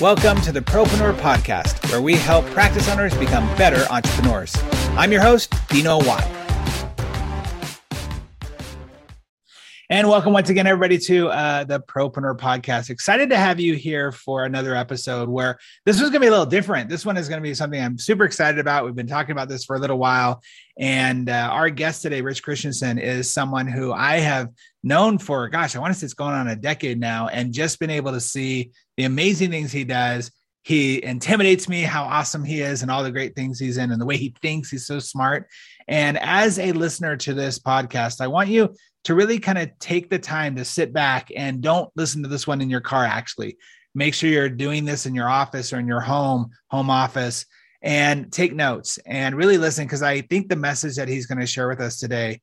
Welcome to the Propreneur Podcast, where we help practice owners become better entrepreneurs. I'm your host, Dino Watt. And welcome once again, everybody, to uh, the Propreneur Podcast. Excited to have you here for another episode where this is going to be a little different. This one is going to be something I'm super excited about. We've been talking about this for a little while. And uh, our guest today, Rich Christiansen, is someone who I have known for, gosh, I want to say it's going on a decade now, and just been able to see the amazing things he does. He intimidates me how awesome he is and all the great things he's in and the way he thinks. He's so smart. And as a listener to this podcast, I want you to really kind of take the time to sit back and don't listen to this one in your car, actually. Make sure you're doing this in your office or in your home, home office, and take notes and really listen because I think the message that he's going to share with us today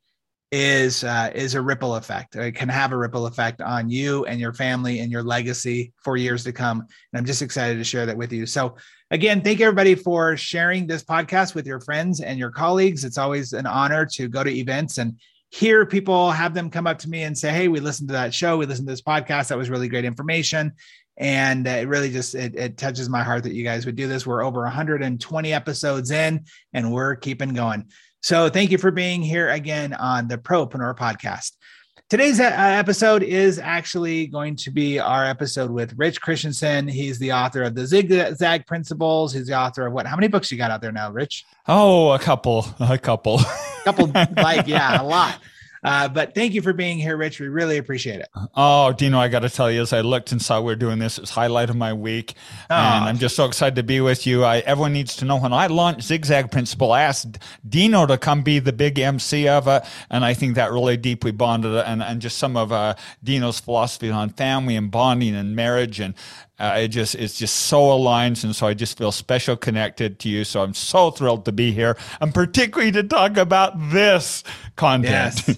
is uh, is a ripple effect. It can have a ripple effect on you and your family and your legacy for years to come. And I'm just excited to share that with you. So again, thank everybody for sharing this podcast with your friends and your colleagues. It's always an honor to go to events and hear people have them come up to me and say, "Hey, we listened to that show. We listened to this podcast. That was really great information." And it really just it, it touches my heart that you guys would do this. We're over 120 episodes in, and we're keeping going. So thank you for being here again on the Propreneur podcast. Today's uh, episode is actually going to be our episode with Rich Christiansen. He's the author of the Zigzag Principles. He's the author of what? How many books you got out there now, Rich? Oh, a couple, a couple, a couple, like yeah, a lot. Uh, but thank you for being here, Rich. We really appreciate it. Oh, Dino, I got to tell you, as I looked and saw we are doing this, it's highlight of my week, oh. and I'm just so excited to be with you. I, everyone needs to know when I launched Zigzag Principle, I asked Dino to come be the big MC of it, and I think that really deeply bonded and, and just some of uh, Dino's philosophy on family and bonding and marriage and uh, it just it's just so aligned, and so I just feel special connected to you. So I'm so thrilled to be here, and particularly to talk about this content. Yes.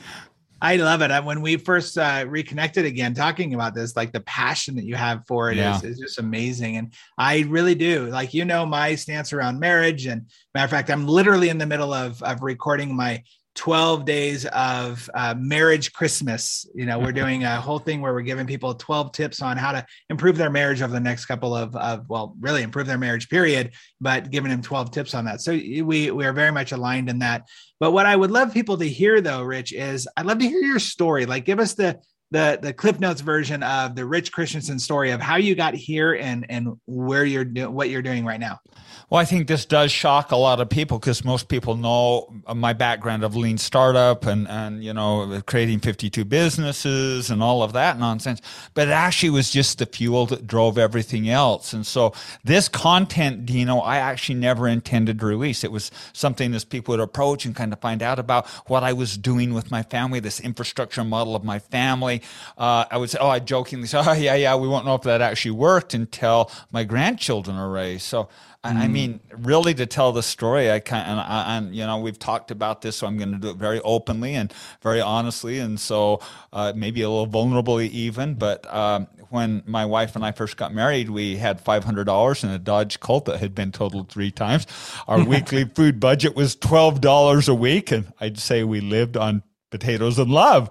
I love it. When we first uh, reconnected again, talking about this, like the passion that you have for it yeah. is, is just amazing. And I really do. Like, you know, my stance around marriage. And matter of fact, I'm literally in the middle of, of recording my 12 days of uh, marriage Christmas. You know, we're doing a whole thing where we're giving people 12 tips on how to improve their marriage over the next couple of, of well, really improve their marriage period, but giving them 12 tips on that. So we, we are very much aligned in that. But what I would love people to hear though, Rich, is I'd love to hear your story. Like give us the, the the cliff notes version of the rich christiansen story of how you got here and and where you're doing what you're doing right now well, I think this does shock a lot of people because most people know my background of lean startup and, and, you know, creating 52 businesses and all of that nonsense. But it actually was just the fuel that drove everything else. And so this content, Dino, I actually never intended to release. It was something as people would approach and kind of find out about what I was doing with my family, this infrastructure model of my family. Uh, I would say, oh, I jokingly say, oh, yeah, yeah, we won't know if that actually worked until my grandchildren are raised. So Mm. I mean, really, to tell the story, I kind and, and you know we've talked about this, so I'm going to do it very openly and very honestly, and so uh, maybe a little vulnerably even. But um, when my wife and I first got married, we had five hundred dollars in a Dodge Colt that had been totaled three times. Our weekly food budget was twelve dollars a week, and I'd say we lived on potatoes and love.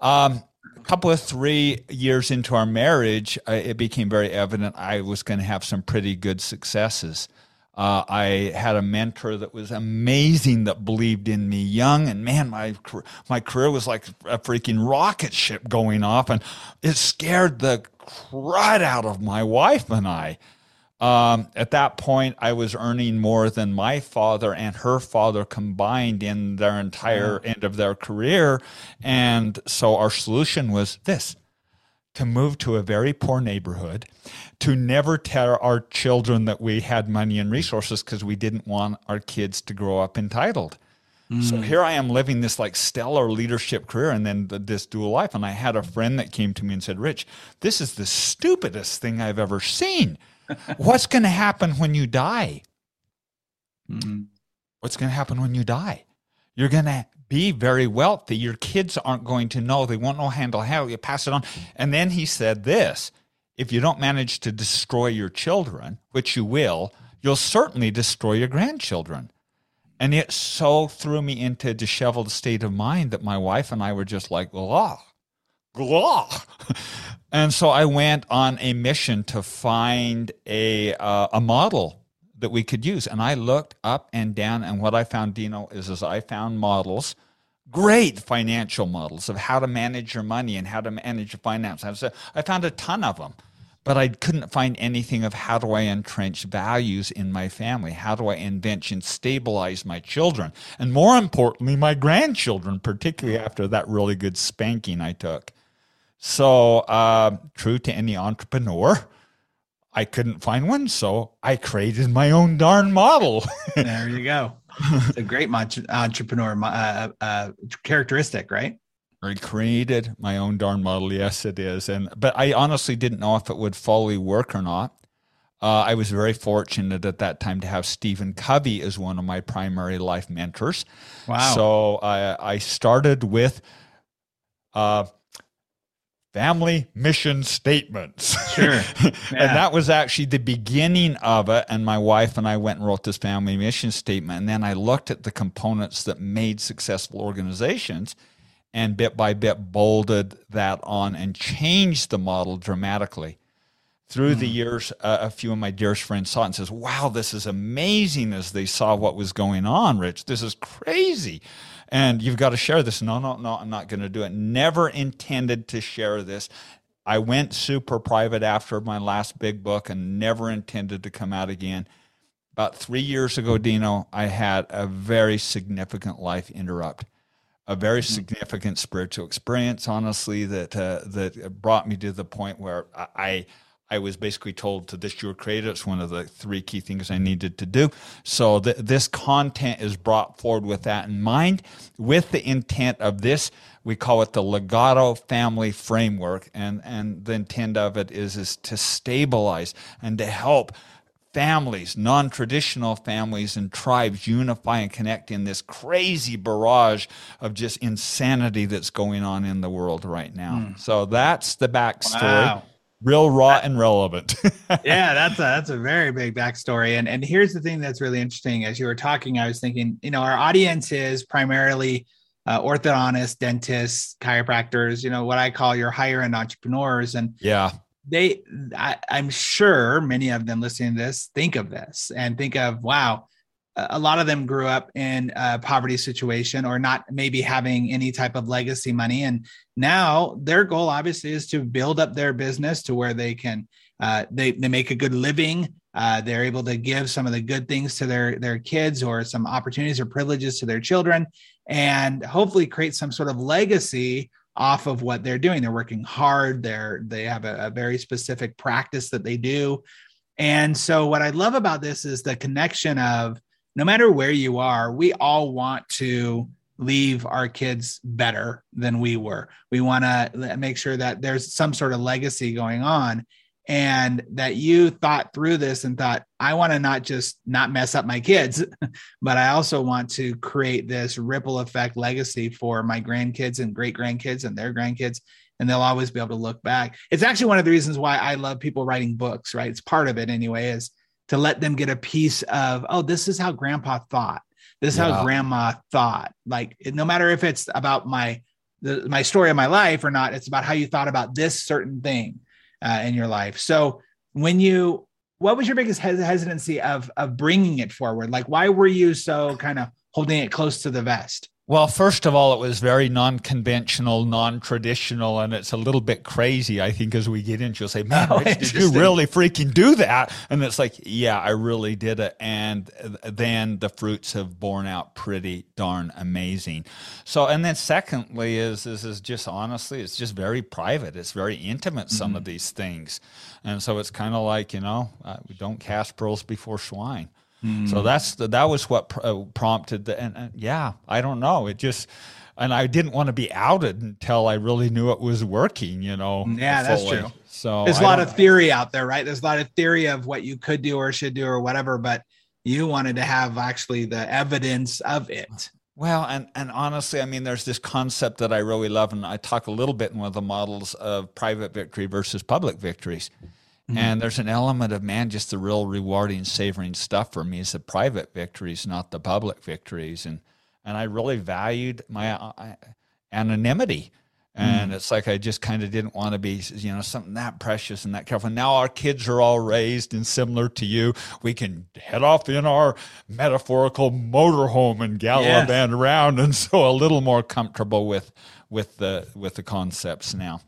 Um, couple of three years into our marriage, uh, it became very evident I was going to have some pretty good successes. Uh, I had a mentor that was amazing that believed in me young, and man, my my career was like a freaking rocket ship going off, and it scared the crud out of my wife and I. Um, at that point, I was earning more than my father and her father combined in their entire end of their career. And so our solution was this to move to a very poor neighborhood, to never tell our children that we had money and resources because we didn't want our kids to grow up entitled. Mm. So here I am living this like stellar leadership career and then the, this dual life. And I had a friend that came to me and said, Rich, this is the stupidest thing I've ever seen. What's going to happen when you die? Mm-hmm. What's going to happen when you die? You're going to be very wealthy. Your kids aren't going to know. They won't know how to handle how you pass it on. And then he said this if you don't manage to destroy your children, which you will, you'll certainly destroy your grandchildren. And it so threw me into a disheveled state of mind that my wife and I were just like, well, oh, Blah. And so I went on a mission to find a uh, a model that we could use. And I looked up and down, and what I found, Dino, is as I found models, great financial models of how to manage your money and how to manage your finance. I found a ton of them, but I couldn't find anything of how do I entrench values in my family? How do I invent and stabilize my children? And more importantly, my grandchildren, particularly after that really good spanking I took. So, uh, true to any entrepreneur, I couldn't find one, so I created my own darn model. there you go. It's a great entrepreneur uh, uh, characteristic, right? I created my own darn model. Yes, it is. And but I honestly didn't know if it would fully work or not. Uh, I was very fortunate at that time to have Stephen Covey as one of my primary life mentors. Wow! So I, I started with uh, family mission statements. Sure. Yeah. and that was actually the beginning of it. And my wife and I went and wrote this family mission statement. And then I looked at the components that made successful organizations and bit by bit bolded that on and changed the model dramatically. Through mm. the hmm. years, uh, a few of my dearest friends saw it and says, wow, this is amazing as they saw what was going on, Rich. This is crazy and you've got to share this. No, no, no, I'm not going to do it. Never intended to share this. I went super private after my last big book and never intended to come out again. About three years ago, Dino, I had a very significant life interrupt, a very mm-hmm. significant spiritual experience, honestly, that uh, that brought me to the point where I I was basically told to this your creator. It's one of the three key things I needed to do. So th- this content is brought forward with that in mind, with the intent of this. We call it the Legado Family Framework, and and the intent of it is is to stabilize and to help families, non traditional families, and tribes unify and connect in this crazy barrage of just insanity that's going on in the world right now. Mm. So that's the backstory. Wow real raw and relevant. yeah, that's a that's a very big backstory. And and here's the thing that's really interesting. As you were talking, I was thinking, you know, our audience is primarily uh, orthodontists, dentists, chiropractors. You know, what I call your higher end entrepreneurs. And yeah, they, I, I'm sure many of them listening to this think of this and think of, wow a lot of them grew up in a poverty situation or not maybe having any type of legacy money. And now their goal obviously is to build up their business to where they can uh, they, they make a good living. Uh, they're able to give some of the good things to their their kids or some opportunities or privileges to their children and hopefully create some sort of legacy off of what they're doing. They're working hard. They're they have a, a very specific practice that they do. And so what i love about this is the connection of no matter where you are, we all want to leave our kids better than we were. We want to make sure that there's some sort of legacy going on and that you thought through this and thought I want to not just not mess up my kids, but I also want to create this ripple effect legacy for my grandkids and great grandkids and their grandkids and they'll always be able to look back. It's actually one of the reasons why I love people writing books, right? It's part of it anyway is to let them get a piece of, oh, this is how grandpa thought. This is yeah. how grandma thought. Like no matter if it's about my the, my story of my life or not, it's about how you thought about this certain thing uh, in your life. So when you, what was your biggest hes- hesitancy of of bringing it forward? Like why were you so kind of holding it close to the vest? Well, first of all, it was very non conventional, non traditional, and it's a little bit crazy, I think, as we get into You'll say, Man, oh, Rich, did you really freaking do that? And it's like, Yeah, I really did it. And then the fruits have borne out pretty darn amazing. So, and then secondly, is, is, is just honestly, it's just very private. It's very intimate, some mm-hmm. of these things. And so it's kind of like, you know, uh, we don't cast pearls before swine. Mm. So that's the, that was what pr- uh, prompted the and, and, yeah, I don't know. It just and I didn't want to be outed until I really knew it was working. You know. Yeah, fully. that's true. So there's a lot of theory out there, right? There's a lot of theory of what you could do or should do or whatever, but you wanted to have actually the evidence of it. Well, and, and honestly, I mean, there's this concept that I really love, and I talk a little bit in one of the models of private victory versus public victories. Mm-hmm. And there's an element of man, just the real rewarding, savoring stuff for me is the private victories, not the public victories. And and I really valued my uh, anonymity. and mm. it's like I just kind of didn't want to be, you know, something that precious and that careful. Now our kids are all raised and similar to you. We can head off in our metaphorical motorhome and gallop yes. around, and so a little more comfortable with with the with the concepts now.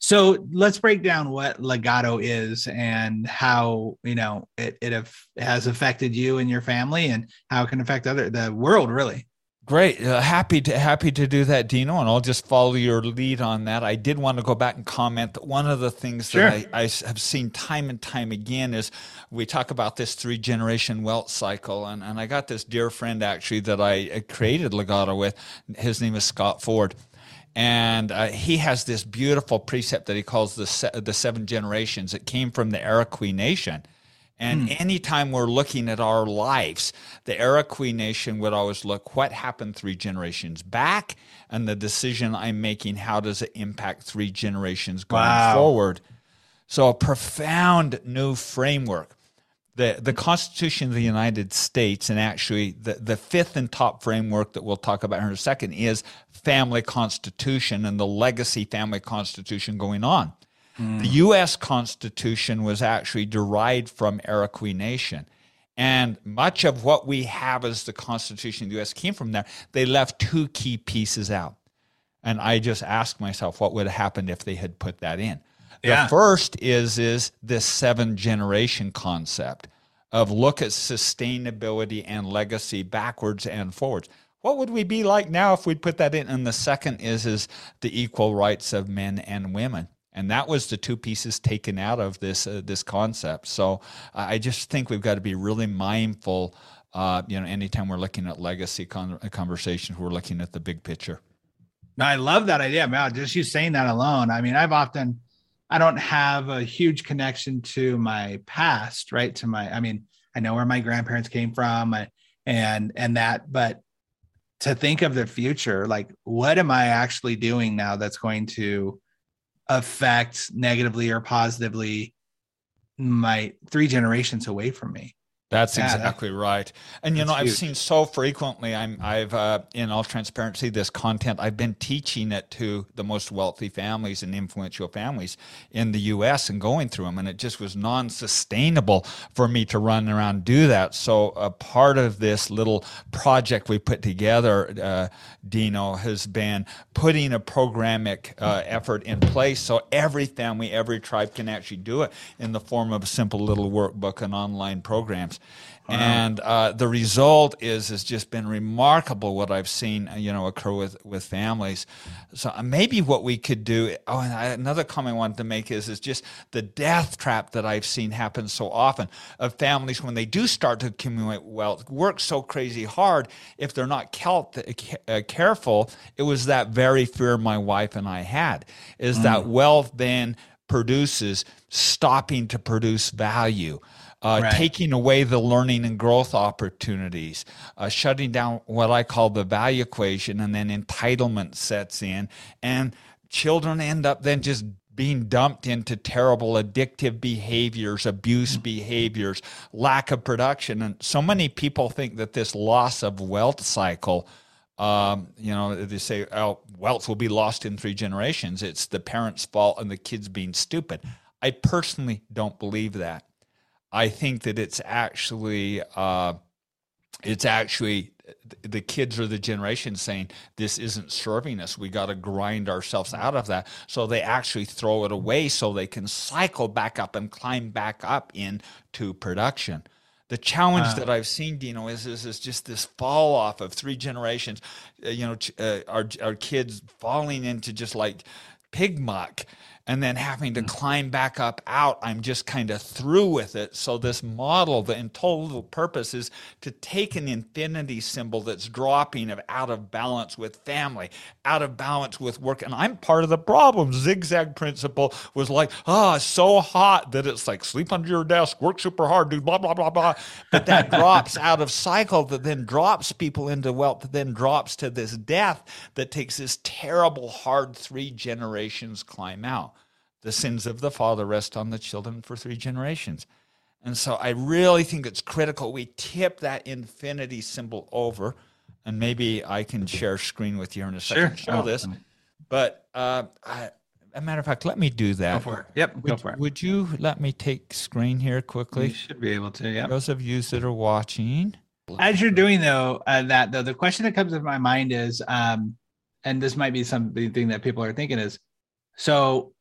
So let's break down what legado is and how you know it it has affected you and your family, and how it can affect other the world really. Great, uh, happy to happy to do that, Dino, and I'll just follow your lead on that. I did want to go back and comment that one of the things sure. that I, I, have seen time and time again is we talk about this three generation wealth cycle, and, and I got this dear friend actually that I uh, created Legado with. His name is Scott Ford, and uh, he has this beautiful precept that he calls the se- the seven generations. It came from the Iroquois Nation and hmm. anytime we're looking at our lives, the Iroquois nation would always look what happened three generations back and the decision I'm making, how does it impact three generations going wow. forward? So, a profound new framework. The, the Constitution of the United States, and actually the, the fifth and top framework that we'll talk about in a second, is family constitution and the legacy family constitution going on. Mm. The U.S. Constitution was actually derived from Iroquois Nation. And much of what we have as the Constitution of the U.S. came from there. They left two key pieces out. And I just asked myself, what would have happened if they had put that in? Yeah. The first is is this seven generation concept of look at sustainability and legacy backwards and forwards. What would we be like now if we'd put that in? And the second is is the equal rights of men and women and that was the two pieces taken out of this uh, this concept. So I just think we've got to be really mindful. Uh, you know, anytime we're looking at legacy con- uh, conversations, we're looking at the big picture. I love that idea, man. Just you saying that alone. I mean, I've often, I don't have a huge connection to my past, right? To my, I mean, I know where my grandparents came from, and and that, but to think of the future, like, what am I actually doing now that's going to affect negatively or positively my three generations away from me. That's yeah, exactly that, right. And you know. I've seen so frequently. I'm, I've, uh, in all transparency, this content. I've been teaching it to the most wealthy families and influential families in the U.S. and going through them, and it just was non-sustainable for me to run around and do that. So, a part of this little project we put together, uh, Dino, has been putting a programmatic uh, effort in place so every family, every tribe can actually do it in the form of a simple little workbook and online programs. Wow. And uh, the result is has just been remarkable. What I've seen, you know, occur with with families. So uh, maybe what we could do. Oh, and I, another comment I wanted to make is is just the death trap that I've seen happen so often of families when they do start to accumulate wealth, work so crazy hard. If they're not uh, careful, it was that very fear my wife and I had is mm. that wealth then produces stopping to produce value uh, right. taking away the learning and growth opportunities, uh, shutting down what I call the value equation, and then entitlement sets in, and children end up then just being dumped into terrible addictive behaviors, abuse mm-hmm. behaviors, lack of production. And so many people think that this loss of wealth cycle, um, you know, they say, oh, wealth will be lost in three generations. It's the parents' fault and the kids being stupid. I personally don't believe that. I think that it's actually uh, it's actually the kids or the generation saying this isn't serving us. We got to grind ourselves out of that. So they actually throw it away so they can cycle back up and climb back up into production. The challenge that I've seen, Dino, is, is is just this fall off of three generations. Uh, you know, uh, our our kids falling into just like pig muck and then having to mm. climb back up out i'm just kind of through with it. So this model the total purpose is to take an infinity symbol that's dropping of out of balance with family out of balance with work. And i'm part of the problem. Zigzag principle was like oh so hot that it's like sleep under your desk work super hard do blah blah blah blah. But that drops out of cycle that then drops people into wealth that then drops to this death that takes this terrible hard three generations climb out the sins of the father rest on the children for three generations. And so I really think it's critical we tip that infinity symbol over. And maybe I can share screen with you in a second. Sure. Show oh, this. But uh, I, a matter of fact, let me do that. Go for it. Yep, would, go for it. Would you let me take screen here quickly? You should be able to. Yeah. Those of you that are watching. As you're doing though, uh, that though, the question that comes to my mind is, um, and this might be something that people are thinking is, so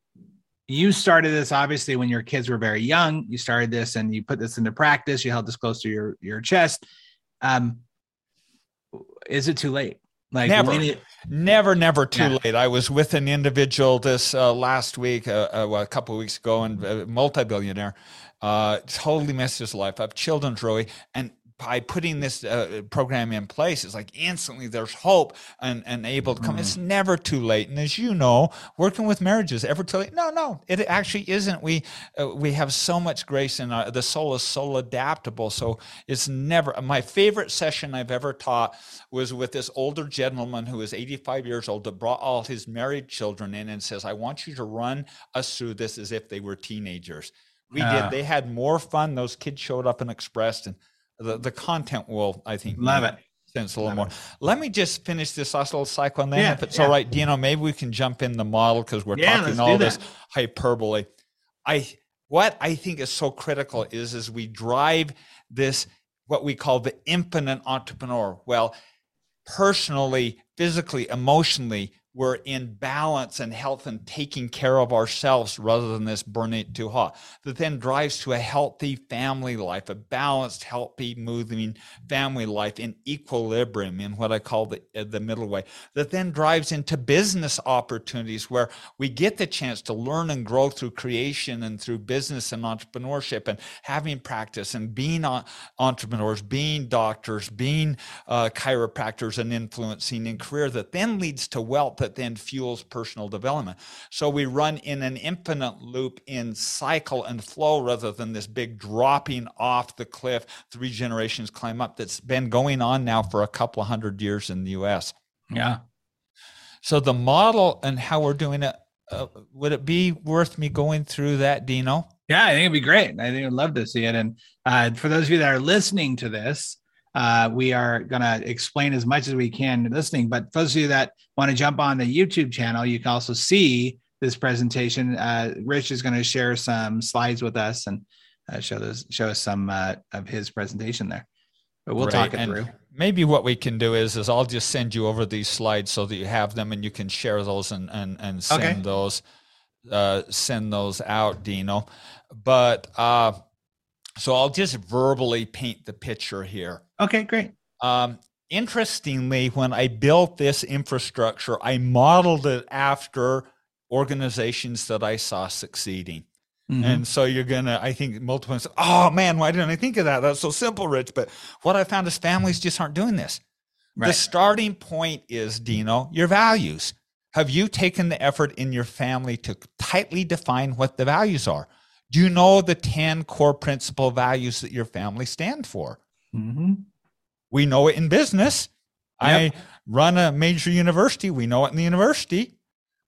you started this obviously when your kids were very young. You started this and you put this into practice. You held this close to your your chest. Um, is it too late? Like never, it, never, never too yeah. late. I was with an individual this uh, last week, uh, uh, well, a couple of weeks ago, and a multi-billionaire, uh, totally messed his life up. Children's really, and by putting this uh, program in place, it's like instantly there's hope and, and able to come. Mm. It's never too late. And as you know, working with marriages, ever too late? No, no, it actually isn't. We uh, we have so much grace in our, the soul is so adaptable. So it's never. My favorite session I've ever taught was with this older gentleman who is 85 years old that brought all his married children in and says, "I want you to run us through this as if they were teenagers." We uh. did. They had more fun. Those kids showed up and expressed and the, the content will, I think, love it. Sense a little Love more. It. Let me just finish this last little cycle, and then, yeah, if it's yeah. all right, Dino, maybe we can jump in the model because we're yeah, talking all this hyperbole. I what I think is so critical is is we drive this what we call the infinite entrepreneur. Well, personally, physically, emotionally, we're in balance and health and taking care of ourselves rather than this burning it too hot. That then drives to a healthy family life, a balanced, healthy, moving family life in equilibrium in what I call the, uh, the middle way. That then drives into business opportunities where we get the chance to learn and grow through creation and through business and entrepreneurship and having practice and being entrepreneurs, being doctors, being uh, chiropractors and influencing in career that then leads to wealth that then fuels personal development. So we run in an infinite loop in cycle and flow rather than this big dropping off the cliff, three generations climb up that's been going on now for a couple of hundred years in the US. Yeah. So the model and how we're doing it, uh, would it be worth me going through that, Dino? Yeah, I think it'd be great. I think I'd love to see it. And uh, for those of you that are listening to this, uh, we are going to explain as much as we can listening. But for those of you that want to jump on the YouTube channel, you can also see this presentation. Uh, Rich is going to share some slides with us and uh, show those show us some uh, of his presentation there. But we'll talk it and through. Maybe what we can do is is I'll just send you over these slides so that you have them and you can share those and and and send okay. those uh, send those out, Dino. But uh, so I'll just verbally paint the picture here. Okay, great. Um, interestingly, when I built this infrastructure, I modeled it after organizations that I saw succeeding. Mm-hmm. And so you're gonna, I think, multiple. Oh man, why didn't I think of that? That's so simple, Rich. But what I found is families just aren't doing this. Right. The starting point is, Dino, your values. Have you taken the effort in your family to tightly define what the values are? Do you know the 10 core principal values that your family stand for? Mm-hmm. We know it in business. Yep. I run a major university. We know it in the university.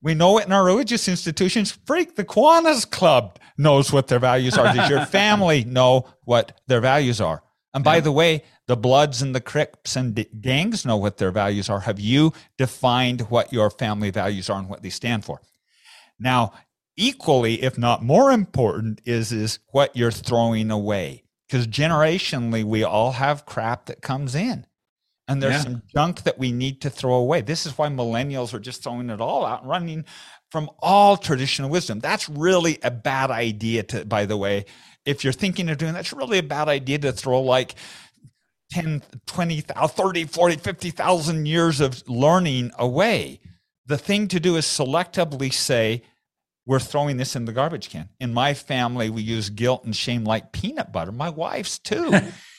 We know it in our religious institutions. Freak, the Kiwanis Club knows what their values are. Does your family know what their values are? And by the way, the Bloods and the Crips and the gangs know what their values are. Have you defined what your family values are and what they stand for? Now, equally, if not more important, is is what you're throwing away. Because generationally, we all have crap that comes in. And there's yeah. some junk that we need to throw away. This is why millennials are just throwing it all out and running from all traditional wisdom. That's really a bad idea to, by the way. If you're thinking of doing that's really a bad idea to throw like 10, 20, 30, 40, 50,000 years of learning away. The thing to do is selectively say, we're throwing this in the garbage can. In my family, we use guilt and shame like peanut butter. My wife's too.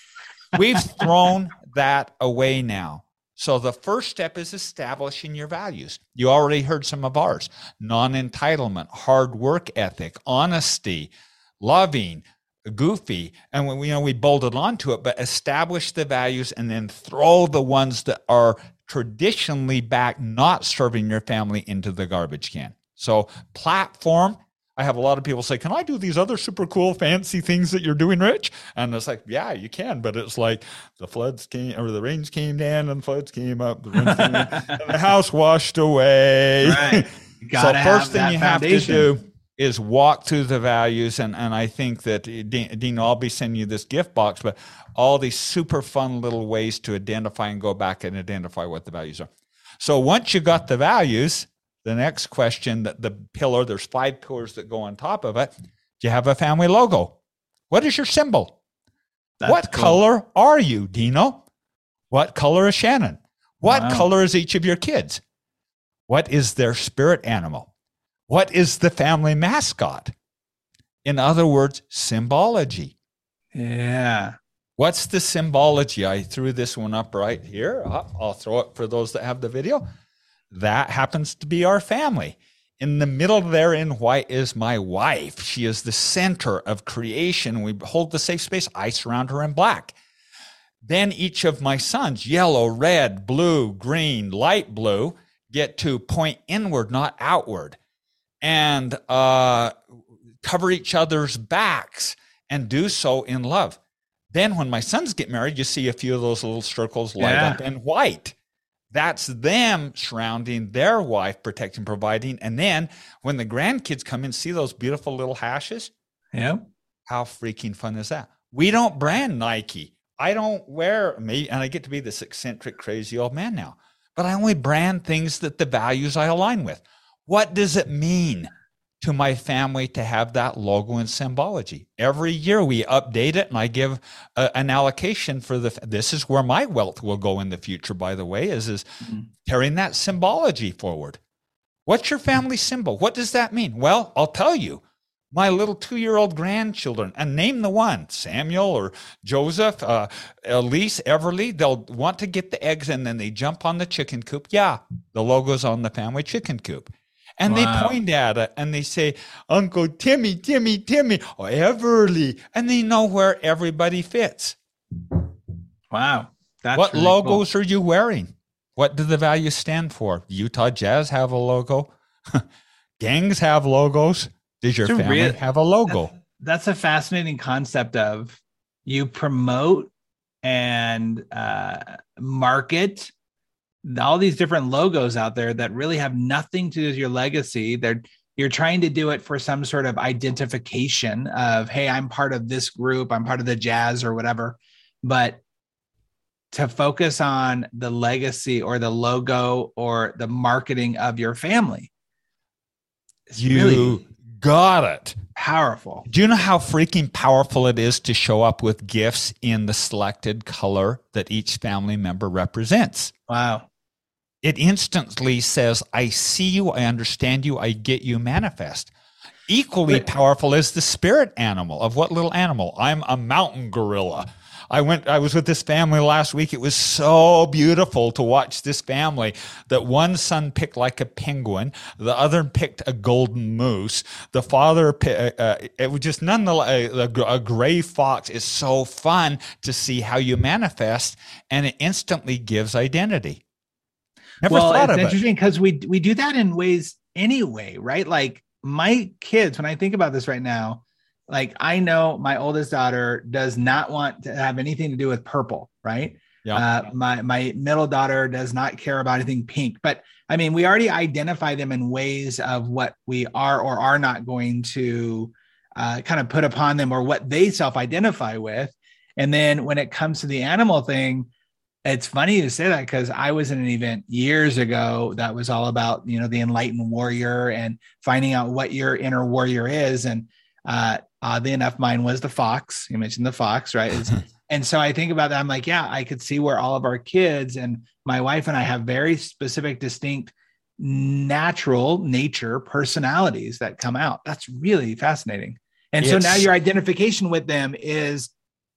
We've thrown that away now. So the first step is establishing your values. You already heard some of ours non entitlement, hard work ethic, honesty, loving, goofy. And when, you know, we bolted onto it, but establish the values and then throw the ones that are traditionally back, not serving your family into the garbage can. So, platform, I have a lot of people say, "Can I do these other super cool, fancy things that you're doing, Rich?" And it's like, "Yeah, you can," but it's like the floods came, or the rains came down, and the floods came up, the, came in, the house washed away. Right. so first thing you have to do is walk through the values, and and I think that Dean, I'll be sending you this gift box, but all these super fun little ways to identify and go back and identify what the values are. So once you got the values, the next question that the pillar, there's five pillars that go on top of it. Do you have a family logo? What is your symbol? That's what cool. color are you, Dino? What color is Shannon? What wow. color is each of your kids? What is their spirit animal? What is the family mascot? In other words, symbology. Yeah. What's the symbology? I threw this one up right here. Uh, I'll throw it for those that have the video. That happens to be our family. In the middle there in white is my wife. She is the center of creation. We hold the safe space. I surround her in black. Then each of my sons, yellow, red, blue, green, light blue, get to point inward, not outward, and uh, cover each other's backs and do so in love. Then when my sons get married, you see a few of those little circles light yeah. up in white. That's them surrounding their wife, protecting, providing. And then when the grandkids come in, see those beautiful little hashes? Yeah. How freaking fun is that? We don't brand Nike. I don't wear me, and I get to be this eccentric, crazy old man now. But I only brand things that the values I align with. What does it mean to my family to have that logo and symbology. Every year we update it and I give a, an allocation for the this is where my wealth will go in the future by the way is is mm-hmm. carrying that symbology forward. What's your family symbol? What does that mean? Well, I'll tell you. My little 2-year-old grandchildren and name the one, Samuel or Joseph, uh, Elise, Everly, they'll want to get the eggs and then they jump on the chicken coop. Yeah, the logo's on the family chicken coop and wow. they point at it and they say, Uncle Timmy, Timmy, Timmy, or Everly, and they know where everybody fits. Wow. That's what really logos cool. are you wearing? What do the values stand for? Utah Jazz have a logo. Gangs have logos. Does your family real, have a logo? That's, that's, a fascinating concept of you promote and uh, market all these different logos out there that really have nothing to do with your legacy. They're you're trying to do it for some sort of identification of, hey, I'm part of this group, I'm part of the jazz or whatever. But to focus on the legacy or the logo or the marketing of your family. You really got it. Powerful. Do you know how freaking powerful it is to show up with gifts in the selected color that each family member represents? Wow it instantly says, I see you, I understand you, I get you manifest. Equally powerful is the spirit animal of what little animal? I'm a mountain gorilla. I went, I was with this family last week. It was so beautiful to watch this family that one son picked like a penguin. The other picked a golden moose. The father, uh, uh, it was just nonetheless a, a gray fox is so fun to see how you manifest and it instantly gives identity. Never well, thought it's interesting because it. we we do that in ways anyway, right? Like my kids, when I think about this right now, like I know my oldest daughter does not want to have anything to do with purple, right? Yeah. Uh, my my middle daughter does not care about anything pink, but I mean, we already identify them in ways of what we are or are not going to uh, kind of put upon them or what they self-identify with. And then when it comes to the animal thing, it's funny to say that because I was in an event years ago that was all about you know the enlightened warrior and finding out what your inner warrior is. And uh, oddly enough, mine was the fox. You mentioned the fox, right? and so I think about that. I'm like, yeah, I could see where all of our kids and my wife and I have very specific, distinct, natural nature personalities that come out. That's really fascinating. And it's, so now your identification with them is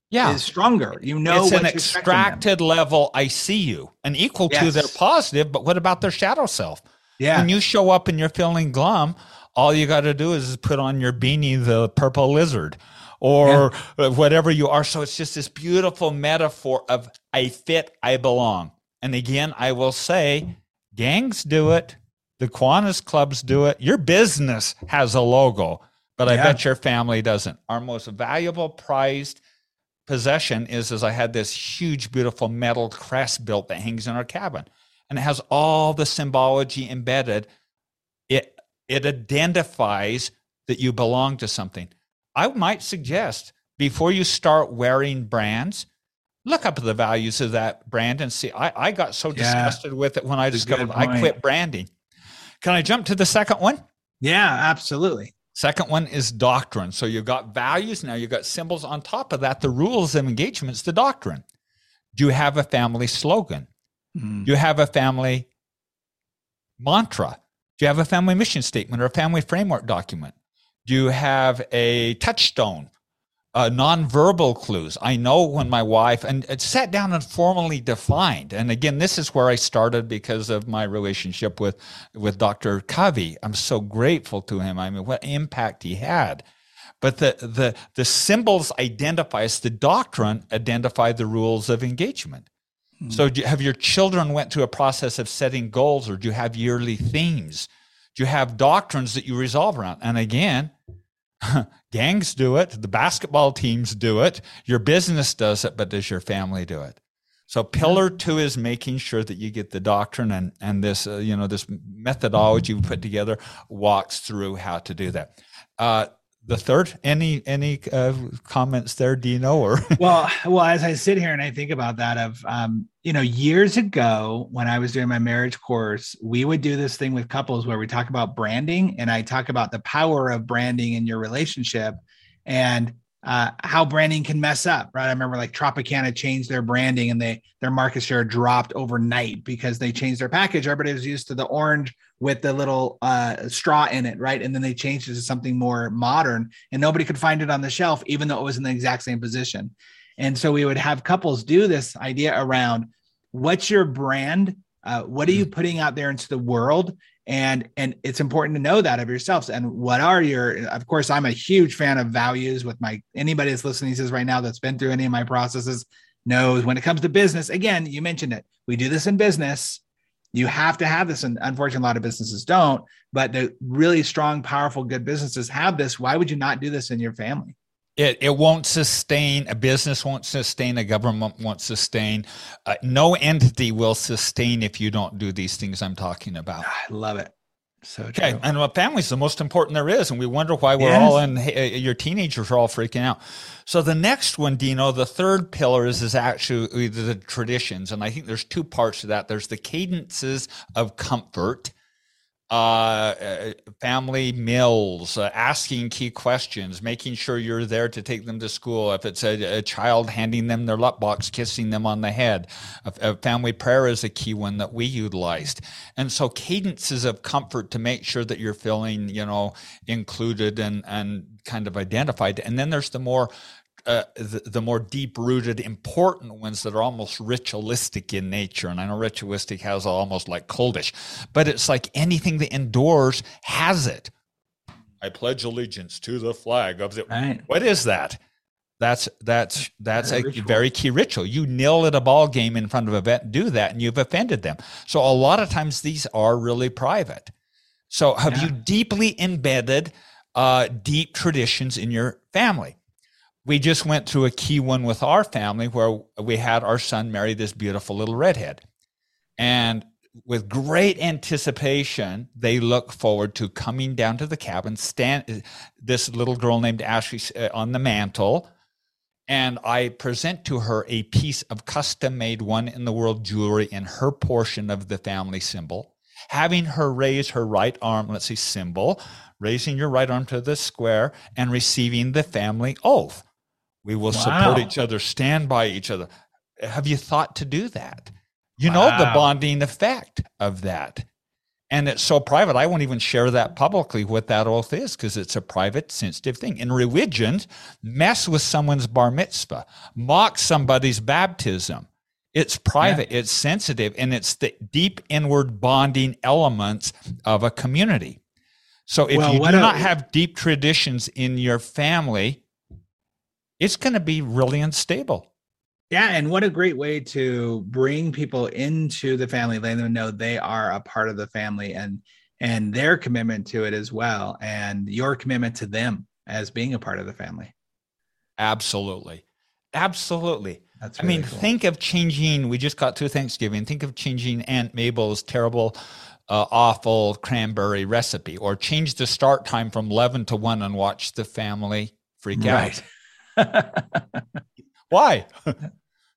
yeah. is stronger. You know, it's an extracted level. I see you, and equal yes. to their positive. But what about their shadow self? Yeah. When you show up and you're feeling glum, all you got to do is put on your beanie, the purple lizard, or yeah. whatever you are. So it's just this beautiful metaphor of I fit, I belong. And again, I will say, gangs do it. The Kiwanis clubs do it. Your business has a logo. but I bet your family doesn't. Our most valuable, prized possession is is I had this huge, beautiful metal crest built that hangs in our cabin, and it has all the symbology embedded. It it identifies that you belong to something. I might suggest before you start wearing brands, look up the values of that brand and see. I, I got so disgusted yeah, with it when I discovered I quit branding. Can I jump to the second one? Yeah, absolutely. Second one is doctrine. So you've got values, now you've got symbols. On top of that, the rules of engagements, the doctrine. Do you have a family slogan? Mm. Do you have a family mantra? Do you have a family mission statement or a family framework document? Do you have a touchstone uh, nonverbal clues. I know when my wife and it sat down and formally defined. And again, this is where I started because of my relationship with with Dr. Covey. I'm so grateful to him. I mean, what impact he had. But the the the symbols identify us. The doctrine identify the rules of engagement. Mm-hmm. So, do you, have your children went through a process of setting goals, or do you have yearly themes? Do you have doctrines that you resolve around? And again, gangs do it, the basketball teams do it, your business does it, but does your family do it? So pillar two is making sure that you get the doctrine and and this uh, you know this methodology we put together walks through how to do that. Uh, the third, any any uh, comments there, Dino? Or? Well, well, as I sit here and I think about that, of um, you know, years ago when I was doing my marriage course, we would do this thing with couples where we talk about branding, and I talk about the power of branding in your relationship, and uh, how branding can mess up, right? I remember like Tropicana changed their branding and they their market share dropped overnight because they changed their package. Everybody was used to the orange with the little uh, straw in it, right? And then they changed it to something more modern, and nobody could find it on the shelf, even though it was in the exact same position. And so we would have couples do this idea around what's your brand, uh, what are you mm-hmm. putting out there into the world, and and it's important to know that of yourselves. And what are your of course i'm a huge fan of values with my anybody that's listening to this right now that's been through any of my processes knows when it comes to business again you mentioned it we do this in business. You have to have this and unfortunately a lot of businesses don't but the really strong powerful good businesses have this. Why would you not do this in your family it, it won't sustain a business won't sustain a government won't sustain uh, no entity will sustain if you don't do these things i'm talking about i love it so okay true. and well, family's the most important there is and we wonder why we're yes. all in hey, uh, your teenagers are all freaking out so the next one dino the third pillar is is actually uh, the traditions and i think there's two parts to that there's the cadences of comfort uh, uh, family meals, uh, asking key questions, making sure you're there to take them to school. If it's a, a child, handing them their luck box, kissing them on the head. A, a, family prayer is a key one that we utilized. And so cadences of comfort to make sure that you're feeling, you know, included and, and kind of identified. And then there's the more uh, the, the, more deep rooted, important ones that are almost ritualistic in nature. And I know ritualistic has almost like coldish, but it's like anything that endures has it. I pledge allegiance to the flag of the. Right. What is that? That's that's that's a, a very key ritual. You kneel at a ball game in front of a vet, do that, and you've offended them. So a lot of times these are really private. So have yeah. you deeply embedded uh, deep traditions in your family? We just went through a key one with our family where we had our son marry this beautiful little redhead. And with great anticipation, they look forward to coming down to the cabin, stand this little girl named Ashley uh, on the mantle, and I present to her a piece of custom made one in the world jewelry in her portion of the family symbol. Having her raise her right arm, let's see, symbol, raising your right arm to the square and receiving the family oath. We will wow. support each other, stand by each other. Have you thought to do that? You wow. know the bonding effect of that. And it's so private, I won't even share that publicly what that oath is because it's a private, sensitive thing. In religions, mess with someone's bar mitzvah, mock somebody's baptism. It's private, yeah. it's sensitive, and it's the deep inward bonding elements of a community. So if well, you do not have deep traditions in your family, it's going to be really unstable. Yeah, and what a great way to bring people into the family, letting them know they are a part of the family and and their commitment to it as well, and your commitment to them, as being a part of the family. Absolutely. Absolutely. That's I mean, cool. think of changing. We just got through Thanksgiving. Think of changing Aunt Mabel's terrible, uh, awful cranberry recipe, or change the start time from eleven to one and watch the family freak right. out. Why?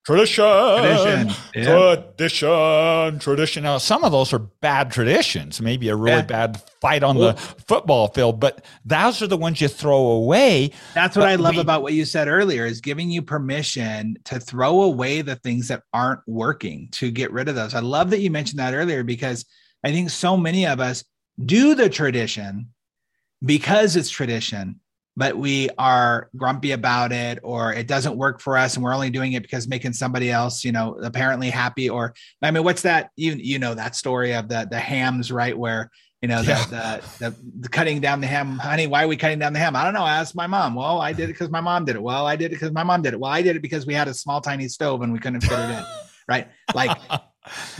tradition, Tradition. Yeah. tradition, tradition. Now, some of those are bad traditions. Maybe a really Yeah. bad fight on Well- the football field, but those are the ones you throw away. That's what But I love we- about what you said earlier is giving you permission to throw away the things that aren't working to get rid of those. I love that you mentioned that earlier because I think so many of us do the tradition because it's tradition, but we are grumpy about it or it doesn't work for us and we're only doing it because making somebody else, you know, apparently happy or I mean what's that you you know that story of the the hams right where you know Yeah. the, the, the cutting down the ham honey why are we cutting down the ham? I don't know I asked my mom. Well i did it because my mom did it. Well i did it because my mom did it. Well i did it because we had a small tiny stove and we couldn't fit it in. Right? Like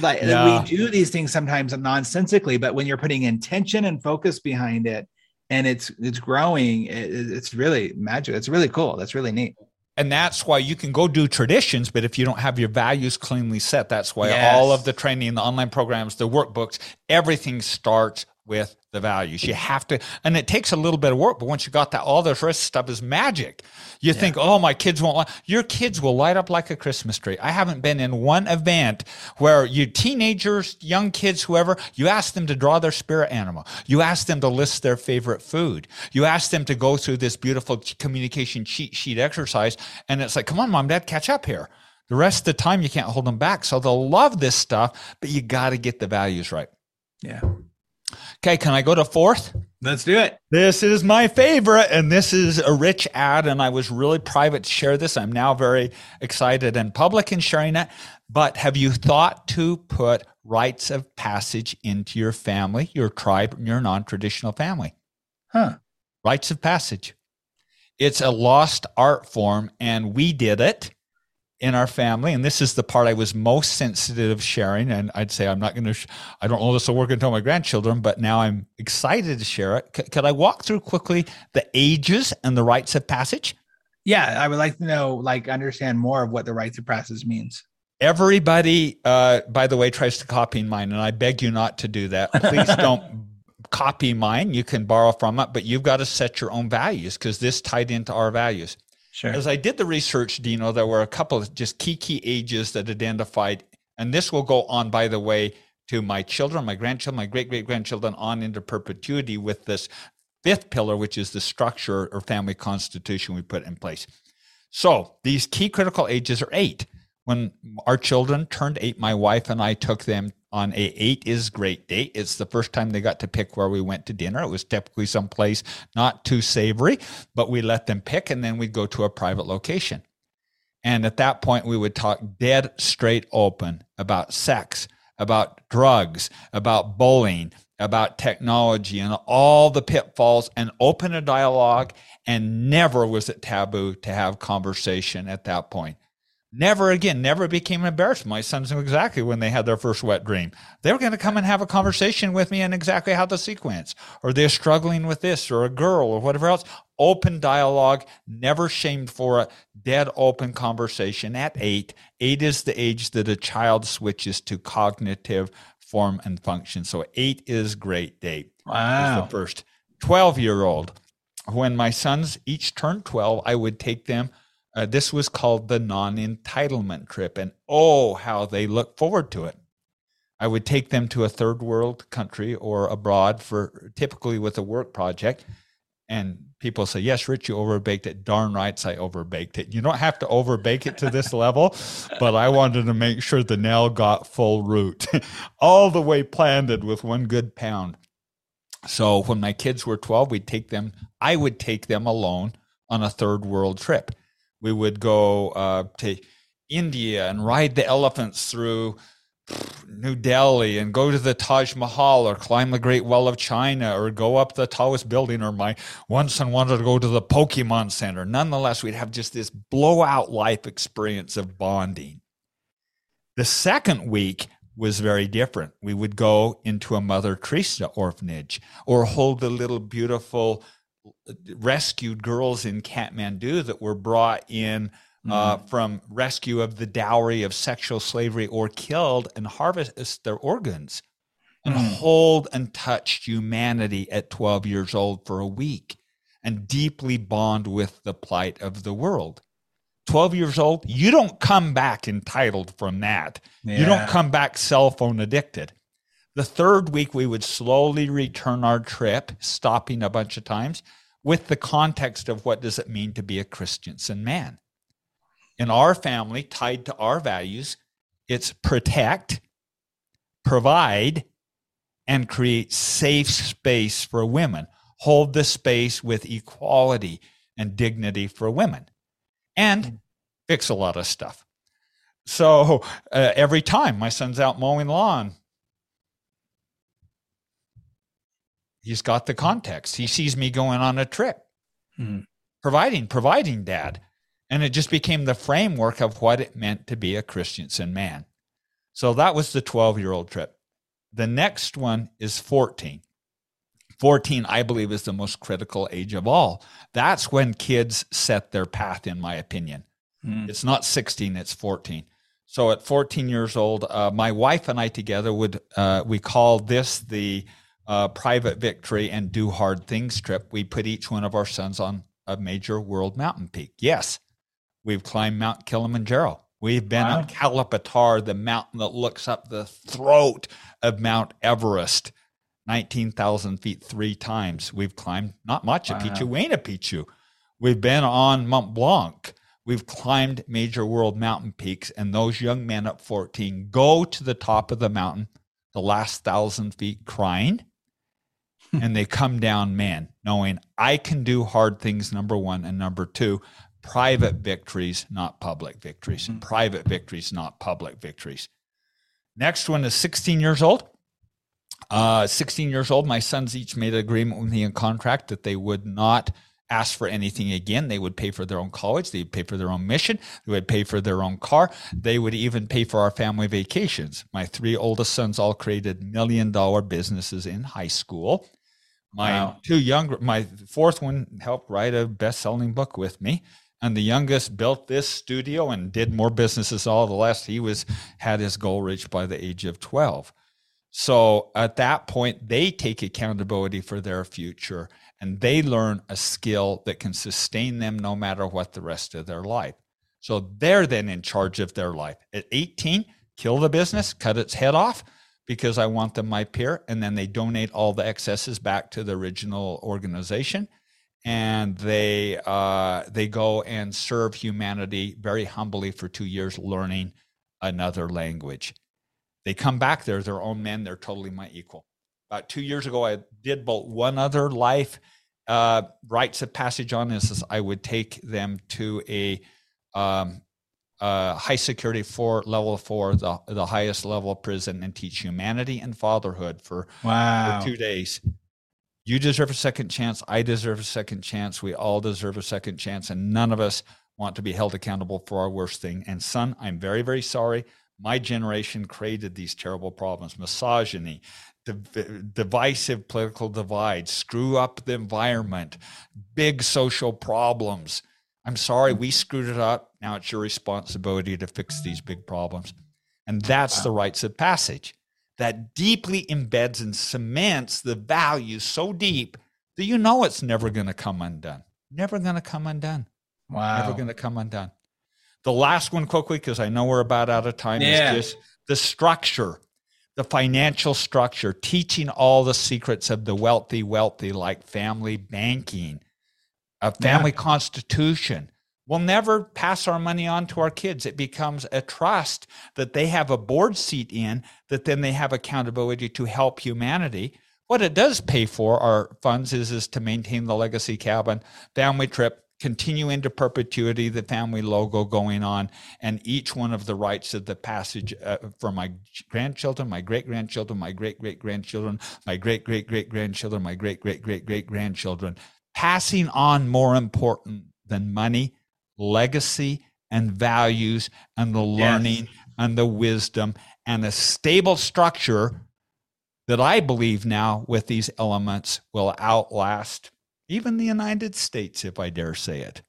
like Yeah. we do these things sometimes nonsensically but when you're putting intention and focus behind it and it's it's growing it, it's really magic it's really cool that's really neat And that's why you can go do traditions, but if you don't have your values cleanly set, that's why Yes. all of the training, the online programs, the workbooks, everything starts with the values. You have to, and it takes a little bit of work, but once you got that, all the rest stuff is magic. You think, oh, my kids won't light. Your kids will light up like a Christmas tree. I haven't been in one event where you teenagers, young kids, whoever, you ask them to draw their spirit animal. You ask them to list their favorite food. You ask them to go through this beautiful communication cheat sheet exercise. And it's like, come on, mom, dad, catch up here. The rest of the time, you can't hold them back. So they'll love this stuff, but you got to get the values right. yeah Okay, can I go to fourth? let's do it This is my favorite, and this is a rich ad. And I was really private to share this. I'm now very excited and public in sharing it. But have you thought to put rites of passage into your family, your tribe, your non traditional family? huh Rites of passage. It's a lost art form, and we did it in our family. And this is the part I was most sensitive of sharing. And I'd say I'm not going to, sh- I don't know this will work until my grandchildren, but now I'm excited to share it. C- could I walk through quickly the ages and the rites of passage? yeah i would like to know like understand more of what the rites of passage means Everybody, uh, by the way, tries to copy mine, and I beg you not to do that. Please don't copy mine. You can borrow from it, but you've got to set your own values because this tied into our values. Sure As I did the research, Dino, there were a couple of just key, key ages that identified, and this will go on, by the way, to my children, my grandchildren, my great great grandchildren, on into perpetuity with this fifth pillar, which is the structure or family constitution we put in place. So these key critical ages are eight. When our children turned eight, my wife and I took them on a eight is great date. It's the first time they got to pick where we went to dinner. It was typically someplace not too savory, but we let them pick and then we'd go to a private location. And at that point, we would talk dead straight open about sex, about drugs, about bullying, about technology, and all the pitfalls, and open a dialogue. And never was it taboo to have conversation at that point. Never again, never became embarrassed. My sons knew exactly when they had their first wet dream. They were going to come and have a conversation with me and exactly how the sequence, or they're struggling with this, or a girl, or whatever else. Open dialogue, never shamed for it, dead open conversation at eight. Eight is the age that a child switches to cognitive form and function. So eight is great date is wow the first 12 year old. When my sons each turned 12, I would take them. Uh, this was called the non entitlement trip. And oh, how they look forward to it. I would take them to a third world country or abroad for typically with a work project. And people say, Yes, Rich, you overbaked it. Darn rights, I overbaked it. You don't have to overbake it to this level, but I wanted to make sure the nail got full root, all the way planted with one good pound. So when my kids were 12, we'd take them, I would take them alone on a third world trip. We would go uh, to India and ride the elephants through New Delhi and go to the Taj Mahal or climb the Great Wall of China or go up the tallest building or my one son wanted to go to the Pokemon Center. Nonetheless, we'd have just this blowout life experience of bonding. The second week was very different. We would go into a Mother Teresa orphanage or hold the little beautiful rescued girls in Kathmandu that were brought in uh, Mm. from rescue of the dowry of sexual slavery or killed and harvest their organs and Mm. hold and touch humanity at 12 years old for a week and deeply bond with the plight of the world. 12 years old, you don't come back entitled from that. You don't come back cell phone addicted. The third week, we would slowly return our trip, stopping a bunch of times with the context of what does it mean to be a Christiansen man. In our family, tied to our values, it's protect, provide, and create safe space for women. Hold the space with equality and dignity for women, and fix a lot of stuff. So uh, every time my son's out mowing lawn, he's got the context. He sees me going on a trip, Mhm. providing, providing dad. And it just became the framework of what it meant to be a Christiansen man. So that was the 12 year old trip. The next one is 14. 14, I believe, is the most critical age of all. That's when kids set their path, in my opinion. Mm. It's not 16, it's 14. So at 14 years old, uh, my wife and I together would, uh, we call this the uh, private victory and do hard things trip. We put each one of our sons on a major world mountain peak. Yes, we've climbed Mount Kilimanjaro. We've been Wow. on Kalapatar, the mountain that looks up the throat of Mount Everest, 19,000 feet three times. We've climbed not Machu Wow. Picchu, Huayna Picchu. We've been on Mont Blanc. We've climbed major world mountain peaks, and those young men at 14 go to the top of the mountain, the last thousand feet, crying, and they come down man, knowing I can do hard things, number one, and number two, private victories, not public victories. Mhm. Private victories, not public victories. Next one is 16 years old. Uh, 16 years old, my sons each made an agreement with me in contract that they would not ask for anything again. They would pay for their own college. They would pay for their own mission. They would pay for their own car. They would even pay for our family vacations. My three oldest sons all created million dollar businesses in high school. My Wow. two younger, my fourth one helped write a best selling book with me. And the youngest built this studio and did more businesses all the last. He was had his goal reached by the age of 12. So at that point, they take accountability for their future and they learn a skill that can sustain them no matter what the rest of their life. So they're then in charge of their life. At 18, kill the business, cut its head off because I want them my peer. And then they donate all the excesses back to the original organization. And they uh, they go and serve humanity very humbly for two years, learning another language. They come back, they're their own men, they're totally my equal. About two years ago, I did but one other life uh, rites of passage on this is I would take them to a um, uh, high security four level four, the, the highest level prison, and teach humanity and fatherhood for, Wow. for two days. You deserve a second chance. I deserve a second chance. We all deserve a second chance, and none of us want to be held accountable for our worst thing. And son, I'm very, very sorry. My generation created these terrible problems: misogyny, div- divisive political divides, screw up the environment, big social problems. I'm sorry, we screwed it up. Now it's your responsibility to fix these big problems. And that's the rites of passage that deeply embeds and cements the values so deep that you know it's never going to come undone. Never going to come undone. Wow. Never going to come undone. The last one, quickly, because I know we're about out of time, Yeah. is just the structure, the financial structure, teaching all the secrets of the wealthy, wealthy, like family banking, a family constitution. We'll never pass our money on to our kids. It becomes a trust that they have a board seat in, that then they have accountability to help humanity. What it does pay for our funds is, is to maintain the legacy cabin, family trip, continue into perpetuity, the family logo going on, and each one of the rites of the passage uh, for my grandchildren, my great grandchildren, my great great grandchildren, my great great great grandchildren, my great great great great grandchildren, passing on more important than money, legacy and values and the learning and the wisdom and a stable structure that I believe now with these elements will outlast even the United States, if I dare say it.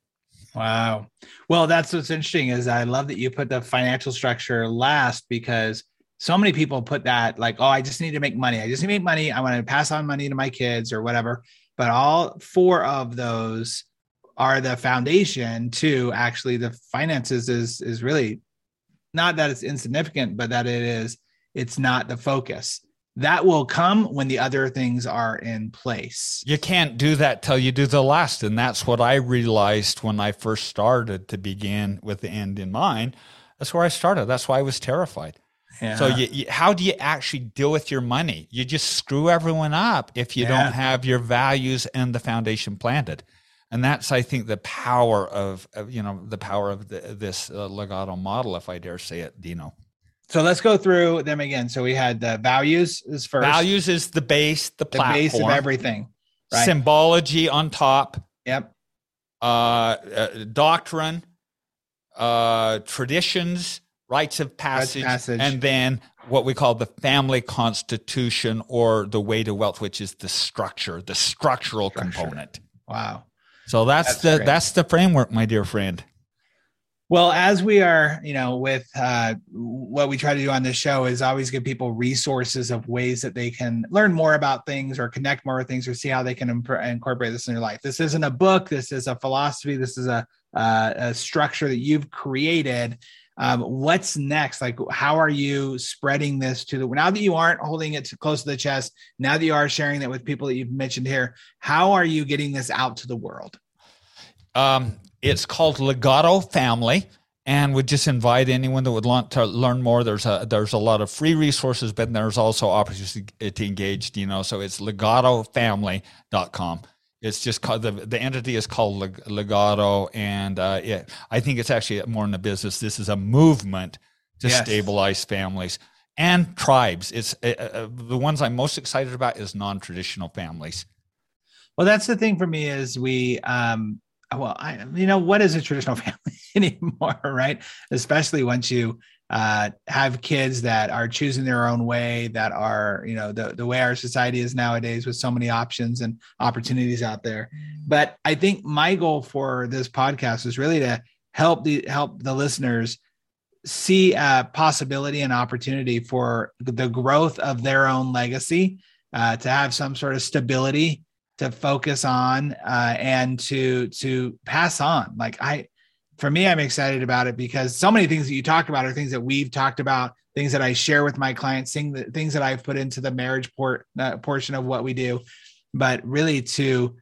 Wow. Well, that's what's interesting is I love that you put the financial structure last because so many people put that like, oh, I just need to make money. I just need to make money. I want to pass on money to my kids or whatever. But all four of those are the foundation to actually the finances is is really not that it's insignificant, but that it is it's not the focus that will come when the other things are in place. You can't do that till you do the last. And that's what I realized when I first started to begin with the end in mind. That's where I started. That's why I was terrified. Yeah. So, you, you, how do you actually deal with your money? You just screw everyone up if you yeah. don't have your values and the foundation planted. And that's, I think, the power of, of you know, the power of the, this uh, Legado model, if I dare say it, Dino. So let's go through them again. So we had the values is first. Values is the base, the, the base of everything. Right? Symbology on top. Yep. Uh, uh, doctrine, uh, traditions, rites of passage, passage, and then what we call the family constitution or the way to wealth, which is the structure, the structural structure. component. Wow. So that's, that's the great. that's the framework, my dear friend. Well, as we are, you know, with uh, what we try to do on this show is always give people resources of ways that they can learn more about things or connect more with things or see how they can imp- incorporate this in their life. This isn't a book. This is a philosophy. This is a, uh, a structure that you've created. Um, what's next? Like, how are you spreading this to the now that you aren't holding it close to the chest? Now that you are sharing that with people that you've mentioned here, how are you getting this out to the world? Um, it's called Legado Family and would just invite anyone that would want to learn more. There's a there's a lot of free resources, but there's also opportunities to engage. You know, so it's legadofamily.com. It's just called the the entity is called Legado, and uh, it, I think it's actually more in the business. This is a movement to yes. stabilize families and tribes. It's uh, uh, the ones I'm most excited about is non traditional families. Well, that's the thing for me is we um, well, I, you know, what is a traditional family anymore, right? Especially once you uh, have kids that are choosing their own way, that are, you know, the, the way our society is nowadays with so many options and opportunities out there. But I think my goal for this podcast is really to help the help the listeners see a possibility and opportunity for the growth of their own legacy, uh, to have some sort of stability to focus on uh, and to to pass on. Like I, for me, I'm excited about it because so many things that you talked about are things that we've talked about, things that I share with my clients, things that I've put into the marriage port uh, portion of what we do. But really, to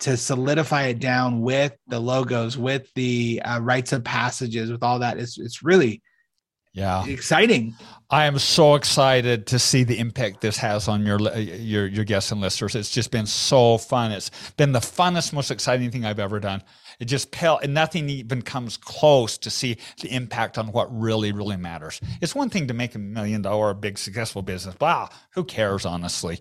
to solidify it down with the logos, with the uh, rites of passages, with all that, it's it's really yeah. exciting. I am so excited to see the impact this has on your your your guests and listeners. It's just been so fun. It's been the funnest most exciting thing i've ever done it just pale and nothing even comes close to see the impact on what really really matters. It's one thing to make a million dollar big successful business. Wow who cares honestly?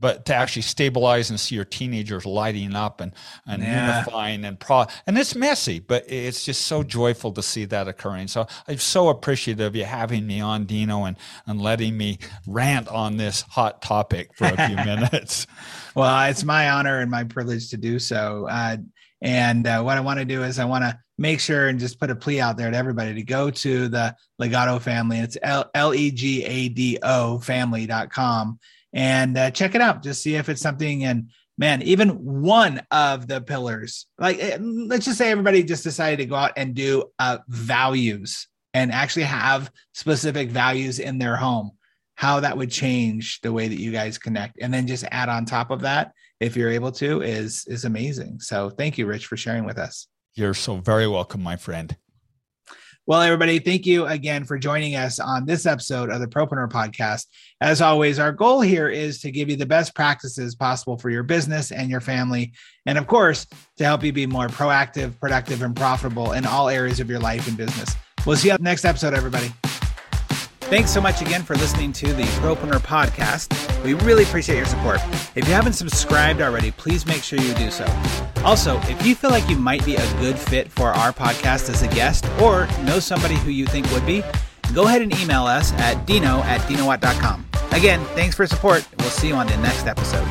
But to actually stabilize and see your teenagers lighting up and, and yeah. unifying and pro and it's messy but it's just so joyful to see that occurring. So i'm so appreciative of you having me on dino and, and letting me rant on this hot topic for a few minutes. Well it's my honor and my privilege to do so. Uh, and uh, what i want to do is i want to make sure and just put a plea out there to everybody to go to the legado family it's l-e-g-a-d-o family.com and uh, check it out. Just see if it's something. And man, even one of the pillars, like eh, let's just say everybody just decided to go out and do uh, values and actually have specific values in their home, how that would change the way that you guys connect. And then just add on top of that, if you're able to, is is amazing. So thank you, Rich, for sharing with us. You're so very welcome, my friend. Well, everybody, thank you again for joining us on this episode of the Propreneur Podcast. As always, our goal here is to give you the best practices possible for your business and your family. And of course, to help you be more proactive, productive, and profitable in all areas of your life and business. We'll see you up next episode, everybody. Thanks so much again for listening to the Propreneur podcast. We really appreciate your support. If you haven't subscribed already, please make sure you do so. Also, if you feel like you might be a good fit for our podcast as a guest or know somebody who you think would be, go ahead and email us at dino at dinowatt.com. Again, thanks for support. We'll see you on the next episode.